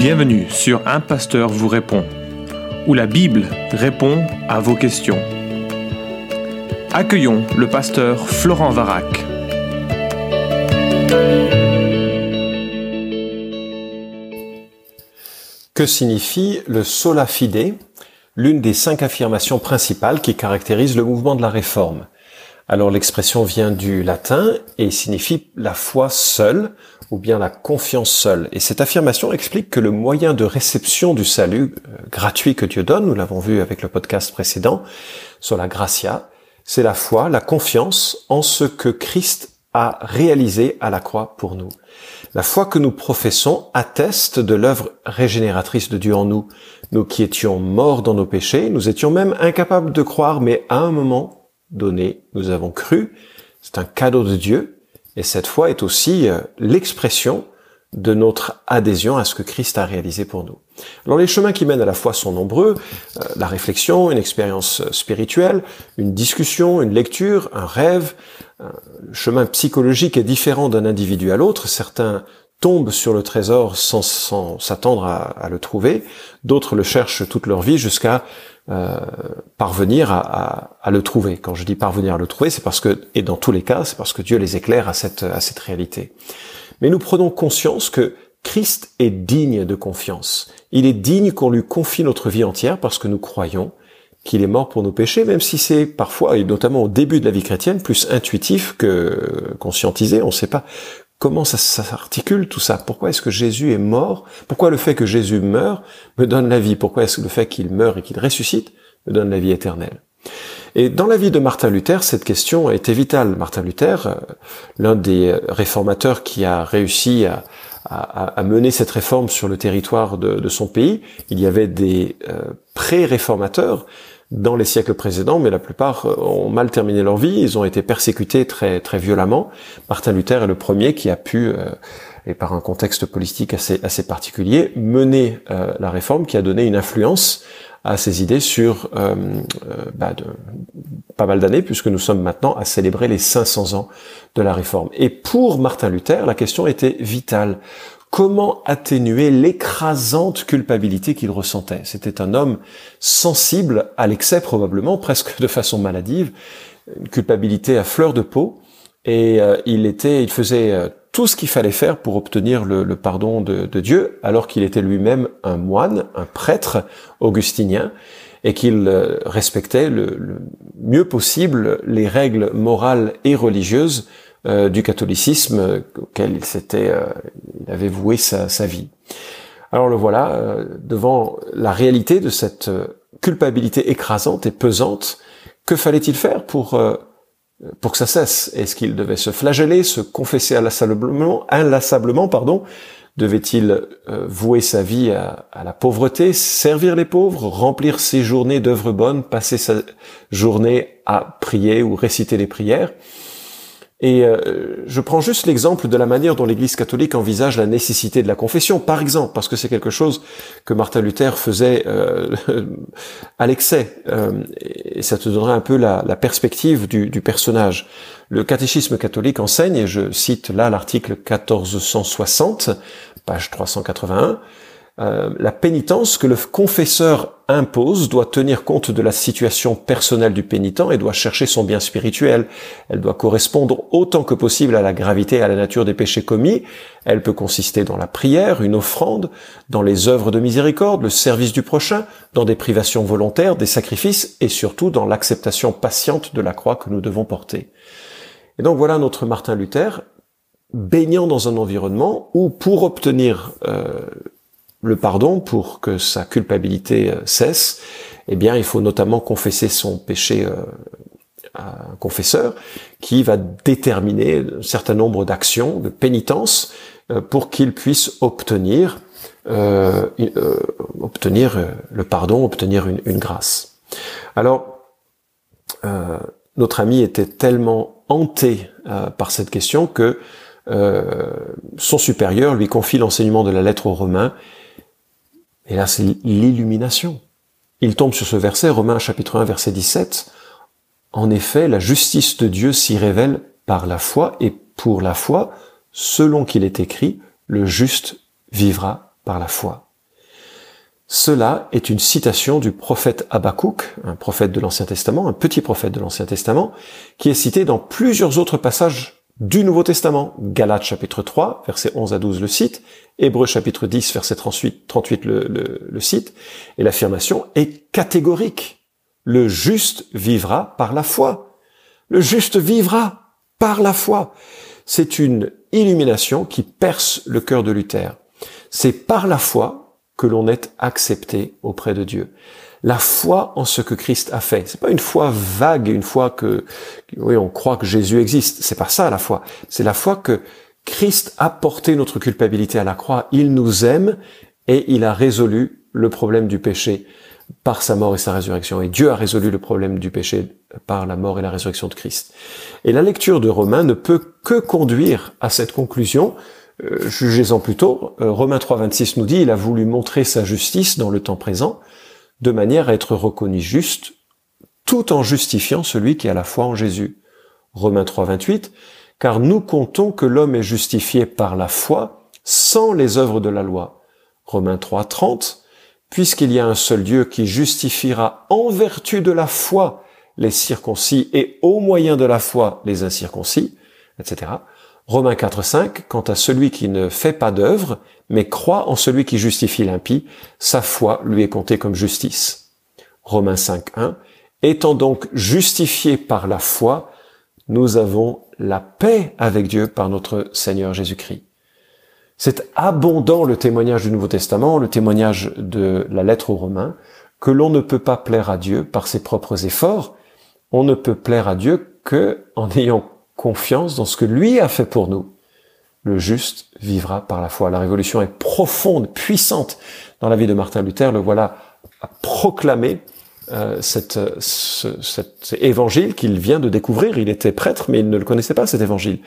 Bienvenue sur Un Pasteur vous répond, où la Bible répond à vos questions. Accueillons le pasteur Florent Varac. Que signifie le sola fide, l'une des cinq affirmations principales qui caractérisent le mouvement de la réforme? Alors l'expression vient du latin et signifie la foi seule ou bien la confiance seule. Et cette affirmation explique que le moyen de réception du salut euh, gratuit que Dieu donne, nous l'avons vu avec le podcast précédent sur la gratia, c'est la foi, la confiance en ce que Christ a réalisé à la croix pour nous. La foi que nous professons atteste de l'œuvre régénératrice de Dieu en nous. Nous qui étions morts dans nos péchés, nous étions même incapables de croire, mais à un moment, donné, nous avons cru, c'est un cadeau de Dieu, et cette foi est aussi euh, l'expression de notre adhésion à ce que Christ a réalisé pour nous. Alors les chemins qui mènent à la foi sont nombreux, euh, la réflexion, une expérience euh, spirituelle, une discussion, une lecture, un rêve. le chemin psychologique est différent d'un individu à l'autre, certains tombent sur le trésor sans s'attendre à, à, le trouver, d'autres le cherchent toute leur vie jusqu'à euh, parvenir à, à, le trouver. Quand je dis parvenir à le trouver, c'est parce que, et dans tous les cas, c'est parce que Dieu les éclaire à cette, à cette réalité. Mais nous prenons conscience que Christ est digne de confiance. Il est digne qu'on lui confie notre vie entière parce que nous croyons qu'il est mort pour nos péchés, même si c'est parfois, et notamment au début de la vie chrétienne, plus intuitif que conscientisé. On ne sait pas Comment ça, s'articule tout ça? Pourquoi est-ce que Jésus est mort? Pourquoi le fait que Jésus meurt me donne la vie? Pourquoi est-ce que le fait qu'il meurt et qu'il ressuscite me donne la vie éternelle? Et dans la vie de Martin Luther, cette question était vitale. Martin Luther, euh, l'un des réformateurs qui a réussi à, mener cette réforme sur le territoire de, son pays, il y avait des euh, pré-réformateurs dans les siècles précédents, mais la plupart euh, ont mal terminé leur vie, ils ont été persécutés très très violemment. Martin Luther est le premier qui a pu, euh, et par un contexte politique assez assez particulier, mener euh, la réforme qui a donné une influence à ses idées sur bah, de, pas mal d'années, puisque nous sommes maintenant à célébrer les 500 ans de la réforme. Et pour Martin Luther, la question était vitale. Comment atténuer l'écrasante culpabilité qu'il ressentait. C'était un homme sensible à l'excès probablement, presque de façon maladive, une culpabilité à fleur de peau, et euh, il était, il faisait euh, tout ce qu'il fallait faire pour obtenir le, pardon de, Dieu, alors qu'il était lui-même un moine, un prêtre augustinien, et qu'il euh, respectait le, mieux possible les règles morales et religieuses du catholicisme auquel il s'était, il avait voué sa, vie. Alors le voilà euh, devant la réalité de cette culpabilité écrasante et pesante. Que fallait-il faire pour pour que ça cesse? Est-ce qu'il devait se flageller, se confesser inlassablement, inlassablement pardon? Devait-il vouer sa vie à, à, la pauvreté, servir les pauvres, remplir ses journées d'œuvres bonnes, passer sa journée à prier ou réciter les prières? Et euh, je prends juste l'exemple de la manière dont l'Église catholique envisage la nécessité de la confession, par exemple, parce que c'est quelque chose que Martin Luther faisait euh, à l'excès, euh, et ça te donnera un peu la, la perspective du, du, personnage. Le catéchisme catholique enseigne, et je cite là l'article 1460, page 381, euh, la pénitence que le confesseur impose doit tenir compte de la situation personnelle du pénitent et doit chercher son bien spirituel. Elle doit correspondre autant que possible à la gravité et à la nature des péchés commis. Elle peut consister dans la prière, une offrande, dans les œuvres de miséricorde, le service du prochain, dans des privations volontaires, des sacrifices et surtout dans l'acceptation patiente de la croix que nous devons porter. Et donc voilà notre Martin Luther baignant dans un environnement où pour obtenir euh, le pardon pour que sa culpabilité euh, cesse, eh bien, il faut notamment confesser son péché euh, à un confesseur qui va déterminer un certain nombre d'actions, de pénitences, euh, pour qu'il puisse obtenir, obtenir le pardon, obtenir une, une grâce. Alors, notre ami était tellement hanté par cette question que son supérieur lui confie l'enseignement de la lettre aux Romains et là, c'est l'illumination. Il tombe sur ce verset, Romains chapitre 1, verset 17. En effet, la justice de Dieu s'y révèle par la foi, et pour la foi, selon qu'il est écrit, le juste vivra par la foi. Cela est une citation du prophète Habakkuk, un prophète de l'Ancien Testament, un petit prophète de l'Ancien Testament, qui est cité dans plusieurs autres passages du Nouveau Testament. Galates chapitre 3, versets 11 à 12 le cite, Hébreux chapitre 10, verset 38, 38 le, le, le cite, et l'affirmation est catégorique. Le juste vivra par la foi. Le juste vivra par la foi. C'est une illumination qui perce le cœur de Luther. C'est par la foi que l'on est accepté auprès de Dieu. La foi en ce que Christ a fait. C'est pas une foi vague, une foi que, oui, on croit que Jésus existe. C'est pas ça la foi. C'est la foi que Christ a porté notre culpabilité à la croix. Il nous aime et il a résolu le problème du péché par sa mort et sa résurrection. Et Dieu a résolu le problème du péché par la mort et la résurrection de Christ. Et la lecture de Romains ne peut que conduire à cette conclusion euh, jugez-en plutôt, euh, Romains 3.26 nous dit, il a voulu montrer sa justice dans le temps présent, de manière à être reconnu juste, tout en justifiant celui qui a la foi en Jésus. Romains 3.28, car nous comptons que l'homme est justifié par la foi sans les œuvres de la loi. Romains 3.30, puisqu'il y a un seul Dieu qui justifiera en vertu de la foi les circoncis et au moyen de la foi les incirconcis, etc. Romains 4, 5, quant à celui qui ne fait pas d'œuvre, mais croit en celui qui justifie l'impie, sa foi lui est comptée comme justice. Romains 5, 1, étant donc justifiés par la foi, nous avons la paix avec Dieu par notre Seigneur Jésus-Christ. C'est abondant le témoignage du Nouveau Testament, le témoignage de la lettre aux Romains, que l'on ne peut pas plaire à Dieu par ses propres efforts, on ne peut plaire à Dieu que en ayant confiance dans ce que lui a fait pour nous. Le juste vivra par la foi. La révolution est profonde, puissante dans la vie de Martin Luther. Le voilà à proclamer euh, cette, cet évangile qu'il vient de découvrir. Il était prêtre, mais il ne le connaissait pas, cet évangile.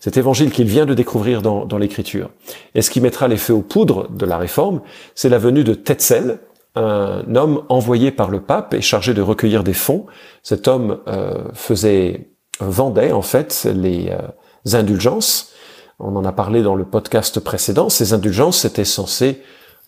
Cet évangile qu'il vient de découvrir dans, dans l'écriture. Et ce qui mettra les feux aux poudres de la réforme, c'est la venue de Tetzel, un homme envoyé par le pape et chargé de recueillir des fonds. Cet homme euh, faisait vendait en fait les euh, indulgences. On en a parlé dans le podcast précédent. Ces indulgences étaient censées,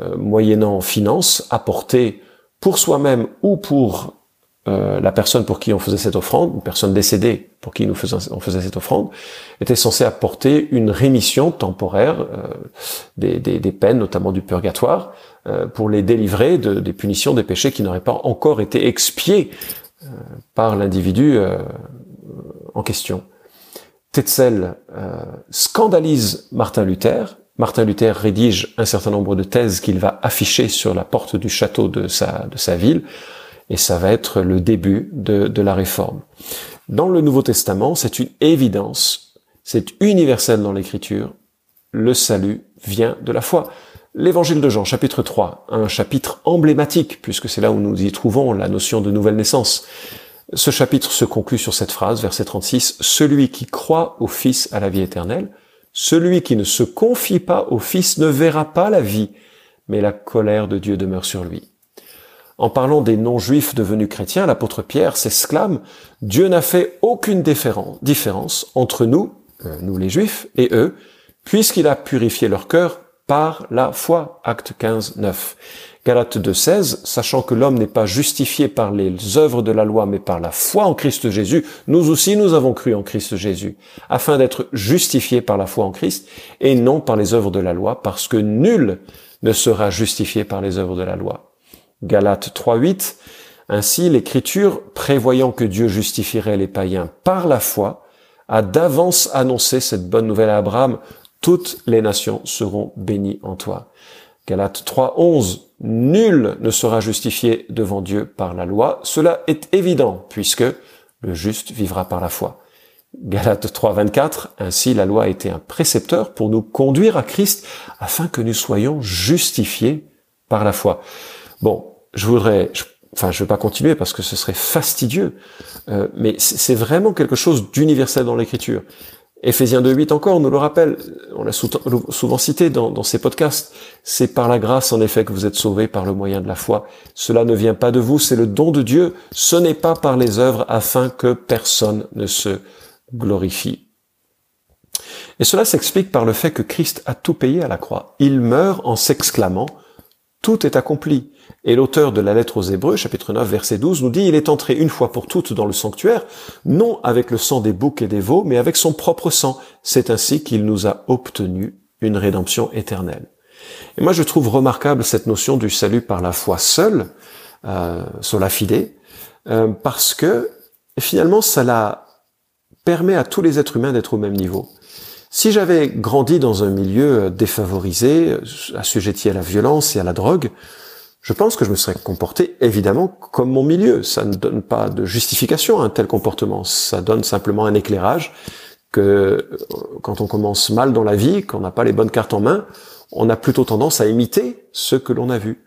euh, moyennant finance, apporter pour soi-même ou pour euh, la personne pour qui on faisait cette offrande, une personne décédée pour qui nous faisons, on faisait cette offrande, était censée apporter une rémission temporaire des, des, des, peines, notamment du purgatoire, pour les délivrer de, des punitions des péchés qui n'auraient pas encore été expiés par l'individu question. Tetzel euh, scandalise Martin Luther. Martin Luther rédige un certain nombre de thèses qu'il va afficher sur la porte du château de sa, de sa ville, et ça va être le début de, de la réforme. Dans le Nouveau Testament, c'est une évidence, c'est universel dans l'Écriture, le salut vient de la foi. L'évangile de Jean, chapitre 3, un chapitre emblématique, puisque c'est là où nous y trouvons la notion de nouvelle naissance. Ce chapitre se conclut sur cette phrase, verset 36, Celui qui croit au Fils a la vie éternelle, celui qui ne se confie pas au Fils ne verra pas la vie, mais la colère de Dieu demeure sur lui. En parlant des non-juifs devenus chrétiens, l'apôtre Pierre s'exclame, Dieu n'a fait aucune différence entre nous, euh, nous les juifs, et eux, puisqu'il a purifié leur cœur par la foi. Acte 15, 9. Galates 2.16, sachant que l'homme n'est pas justifié par les œuvres de la loi, mais par la foi en Christ Jésus, nous aussi nous avons cru en Christ Jésus, afin d'être justifiés par la foi en Christ, et non par les œuvres de la loi, parce que nul ne sera justifié par les œuvres de la loi. Galates 3.8, ainsi l'Écriture, prévoyant que Dieu justifierait les païens par la foi, a d'avance annoncé cette bonne nouvelle à Abraham, toutes les nations seront bénies en toi. Galates 3.11, nul ne sera justifié devant Dieu par la loi. Cela est évident, puisque le juste vivra par la foi. Galates 3.24, ainsi la loi a été un précepteur pour nous conduire à Christ afin que nous soyons justifiés par la foi. Bon, je voudrais, enfin je ne vais pas continuer parce que ce serait fastidieux, euh, mais c'est vraiment quelque chose d'universel dans l'écriture. Éphésiens 2.8 encore nous le rappelle, on l'a souvent cité dans, ces podcasts, c'est par la grâce en effet que vous êtes sauvés par le moyen de la foi. Cela ne vient pas de vous, c'est le don de Dieu, ce n'est pas par les œuvres afin que personne ne se glorifie. Et cela s'explique par le fait que Christ a tout payé à la croix. Il meurt en s'exclamant, tout est accompli. Et l'auteur de la lettre aux Hébreux, chapitre 9, verset 12, nous dit, il est entré une fois pour toutes dans le sanctuaire, non avec le sang des boucs et des veaux, mais avec son propre sang. C'est ainsi qu'il nous a obtenu une rédemption éternelle. Et moi, je trouve remarquable cette notion du salut par la foi seule, euh, la fide, euh, parce que finalement, ça la permet à tous les êtres humains d'être au même niveau. Si j'avais grandi dans un milieu défavorisé, assujetti à la violence et à la drogue, je pense que je me serais comporté évidemment comme mon milieu. Ça ne donne pas de justification à un tel comportement. Ça donne simplement un éclairage que euh, quand on commence mal dans la vie, qu'on n'a pas les bonnes cartes en main, on a plutôt tendance à imiter ce que l'on a vu.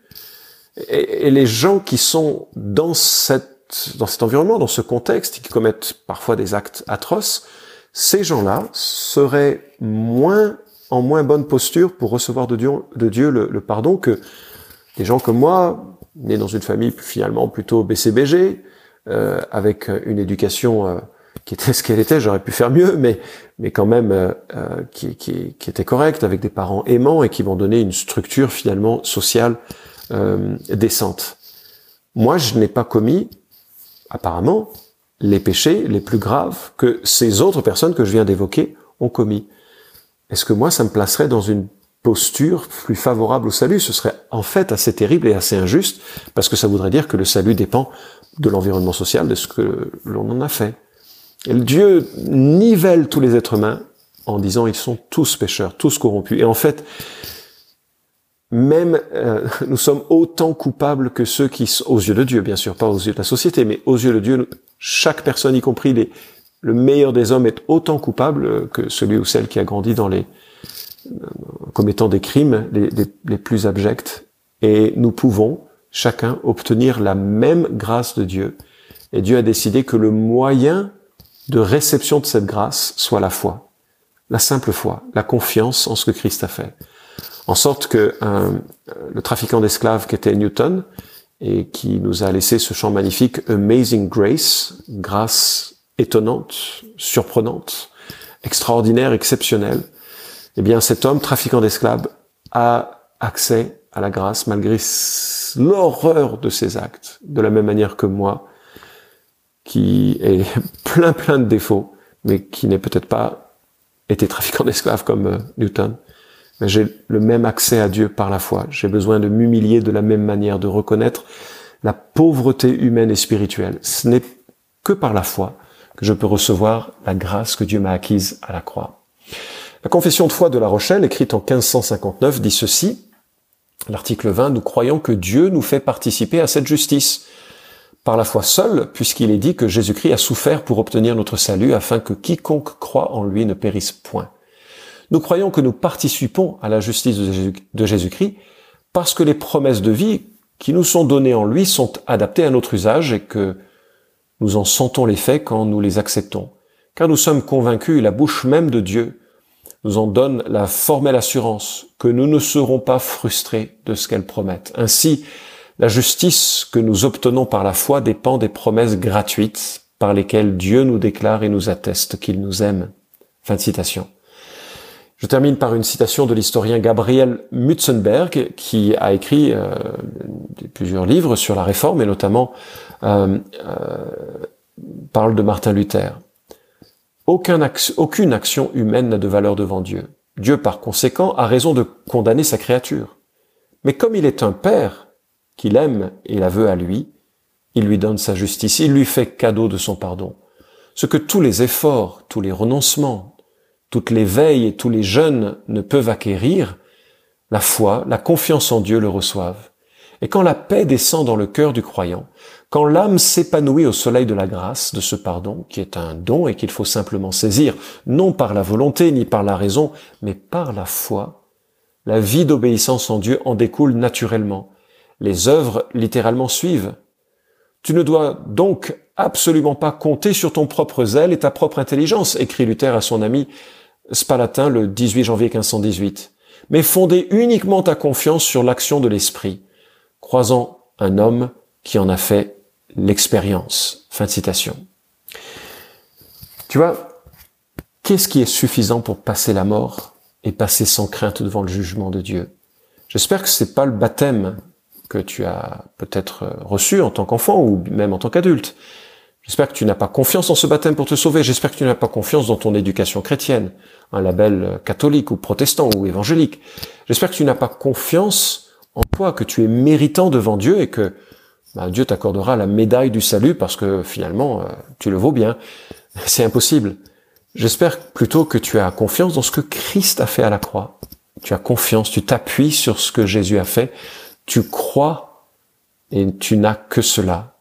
Et, les gens qui sont dans cette, dans cet environnement, dans ce contexte, qui commettent parfois des actes atroces, ces gens-là seraient moins en moins bonne posture pour recevoir de Dieu, le pardon que des gens comme moi, nés dans une famille finalement plutôt BCBG, euh, avec une éducation euh, qui était ce qu'elle était, j'aurais pu faire mieux, mais mais quand même euh, euh, qui, qui, qui, était correcte, avec des parents aimants et qui m'ont donné une structure finalement sociale euh, décente. Moi, je n'ai pas commis, apparemment, les péchés les plus graves que ces autres personnes que je viens d'évoquer ont commis. Est-ce que moi, ça me placerait dans une posture plus favorable au salut. Ce serait en fait assez terrible et assez injuste, parce que ça voudrait dire que le salut dépend de l'environnement social, de ce que l'on en a fait. Et Dieu nivelle tous les êtres humains en disant ils sont tous pécheurs, tous corrompus. Et en fait, même euh, nous sommes autant coupables que ceux qui, aux yeux de Dieu, bien sûr, pas aux yeux de la société, mais aux yeux de Dieu, chaque personne, y compris les, le meilleur des hommes, est autant coupable que celui ou celle qui a grandi dans les, commettant des crimes les, plus abjects. Et nous pouvons chacun obtenir la même grâce de Dieu. Et Dieu a décidé que le moyen de réception de cette grâce soit la foi, la simple foi, la confiance en ce que Christ a fait. En sorte que le trafiquant d'esclaves qui était Newton et qui nous a laissé ce chant magnifique Amazing Grace, grâce étonnante, surprenante, extraordinaire, exceptionnelle, eh bien cet homme, trafiquant d'esclaves, a accès à la grâce malgré l'horreur de ses actes, de la même manière que moi, qui est plein plein de défauts, mais qui n'est peut-être pas été trafiquant d'esclaves comme euh, Newton. Mais j'ai le même accès à Dieu par la foi. J'ai besoin de m'humilier de la même manière, de reconnaître la pauvreté humaine et spirituelle. Ce n'est que par la foi que je peux recevoir la grâce que Dieu m'a acquise à la croix. La confession de foi de La Rochelle, écrite en 1559, dit ceci. L'article 20, nous croyons que Dieu nous fait participer à cette justice par la foi seule, puisqu'il est dit que Jésus-Christ a souffert pour obtenir notre salut afin que quiconque croit en lui ne périsse point. Nous croyons que nous participons à la justice de Jésus-Christ parce que les promesses de vie qui nous sont données en lui sont adaptées à notre usage et que nous en sentons l'effet quand nous les acceptons. Car nous sommes convaincus, la bouche même de Dieu nous en donne la formelle assurance que nous ne serons pas frustrés de ce qu'elles promettent. Ainsi, la justice que nous obtenons par la foi dépend des promesses gratuites par lesquelles Dieu nous déclare et nous atteste qu'il nous aime. Fin de citation. Je termine par une citation de l'historien Gabriel Mutzenberg, qui a écrit euh, plusieurs livres sur la réforme et notamment euh, euh, parle de Martin Luther aucune action humaine n'a de valeur devant Dieu. Dieu, par conséquent, a raison de condamner sa créature. Mais comme il est un Père, qu'il aime et la veut à lui, il lui donne sa justice, il lui fait cadeau de son pardon. Ce que tous les efforts, tous les renoncements, toutes les veilles et tous les jeûnes ne peuvent acquérir, la foi, la confiance en Dieu le reçoivent. Et quand la paix descend dans le cœur du croyant, quand l'âme s'épanouit au soleil de la grâce, de ce pardon, qui est un don et qu'il faut simplement saisir, non par la volonté ni par la raison, mais par la foi, la vie d'obéissance en Dieu en découle naturellement. Les œuvres littéralement suivent. Tu ne dois donc absolument pas compter sur ton propre zèle et ta propre intelligence, écrit Luther à son ami Spalatin le 18 janvier 1518, mais fonder uniquement ta confiance sur l'action de l'esprit, croisant un homme qui en a fait l'expérience. Fin de citation. Tu vois, qu'est-ce qui est suffisant pour passer la mort et passer sans crainte devant le jugement de Dieu? J'espère que c'est pas le baptême que tu as peut-être reçu en tant qu'enfant ou même en tant qu'adulte. J'espère que tu n'as pas confiance en ce baptême pour te sauver. J'espère que tu n'as pas confiance dans ton éducation chrétienne, un label catholique ou protestant ou évangélique. J'espère que tu n'as pas confiance en toi, que tu es méritant devant Dieu et que bah, Dieu t'accordera la médaille du salut parce que finalement, euh, tu le vaux bien. C'est impossible. J'espère plutôt que tu as confiance dans ce que Christ a fait à la croix. Tu as confiance, tu t'appuies sur ce que Jésus a fait, tu crois et tu n'as que cela,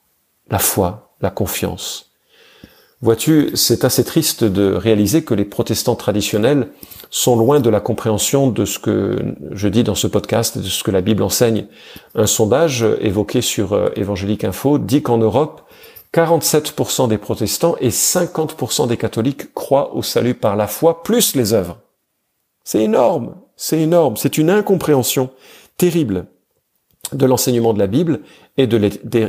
la foi, la confiance. Vois-tu, c'est assez triste de réaliser que les protestants traditionnels sont loin de la compréhension de ce que je dis dans ce podcast, de ce que la Bible enseigne. Un sondage évoqué sur euh, Évangélique Info dit qu'en Europe, 47% des protestants et 50% des catholiques croient au salut par la foi plus les œuvres. C'est énorme, c'est énorme, c'est une incompréhension terrible de l'enseignement de la Bible et de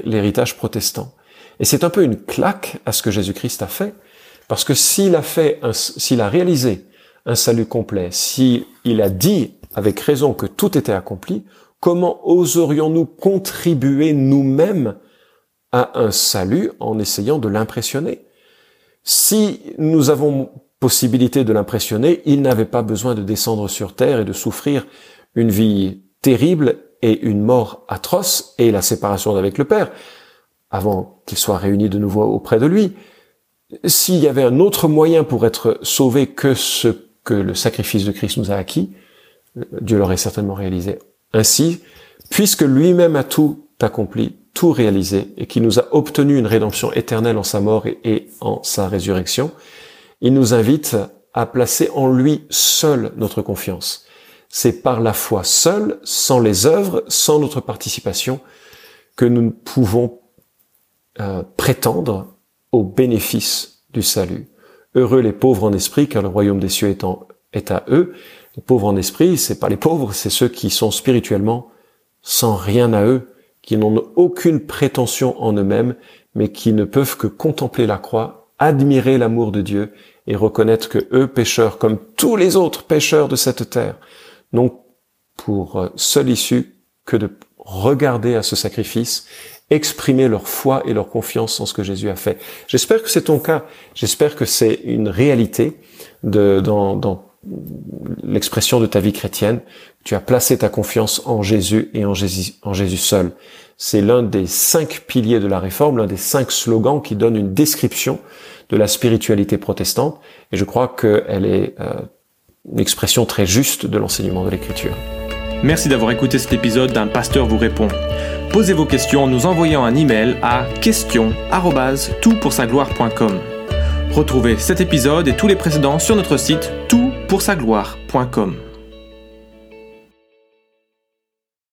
l'héritage protestant. Et c'est un peu une claque à ce que Jésus-Christ a fait, parce que s'il a fait, s'il a réalisé un salut complet, s'il a dit avec raison que tout était accompli, comment oserions-nous contribuer nous-mêmes à un salut en essayant de l'impressionner? Si nous avons possibilité de l'impressionner, il n'avait pas besoin de descendre sur terre et de souffrir une vie terrible et une mort atroce et la séparation d'avec le Père avant qu'il soit réuni de nouveau auprès de lui. S'il y avait un autre moyen pour être sauvé que ce que le sacrifice de Christ nous a acquis, Dieu l'aurait certainement réalisé. Ainsi, puisque lui-même a tout accompli, tout réalisé, et qu'il nous a obtenu une rédemption éternelle en sa mort et, en sa résurrection, il nous invite à placer en lui seul notre confiance. C'est par la foi seule, sans les œuvres, sans notre participation, que nous pouvons euh, prétendre au bénéfice du salut. Heureux les pauvres en esprit, car le royaume des cieux est, est à eux. Les pauvres en esprit, c'est pas les pauvres, c'est ceux qui sont spirituellement sans rien à eux, qui n'ont aucune prétention en eux-mêmes, mais qui ne peuvent que contempler la croix, admirer l'amour de Dieu et reconnaître que eux, pécheurs, comme tous les autres pécheurs de cette terre, n'ont pour euh, seule issue que de regarder à ce sacrifice exprimer leur foi et leur confiance en ce que Jésus a fait. J'espère que c'est ton cas. J'espère que c'est une réalité de, dans, dans l'expression de ta vie chrétienne. Tu as placé ta confiance en Jésus et en Jésus, en Jésus seul. C'est l'un des cinq piliers de la réforme, l'un des cinq slogans qui donne une description de la spiritualité protestante. Et je crois qu'elle est euh, une expression très juste de l'enseignement de l'Écriture. Merci d'avoir écouté cet épisode d'un pasteur vous répond. Posez vos questions en nous envoyant un email à question@toutpoursagloire.com. Retrouvez cet épisode et tous les précédents sur notre site toutpoursagloire.com.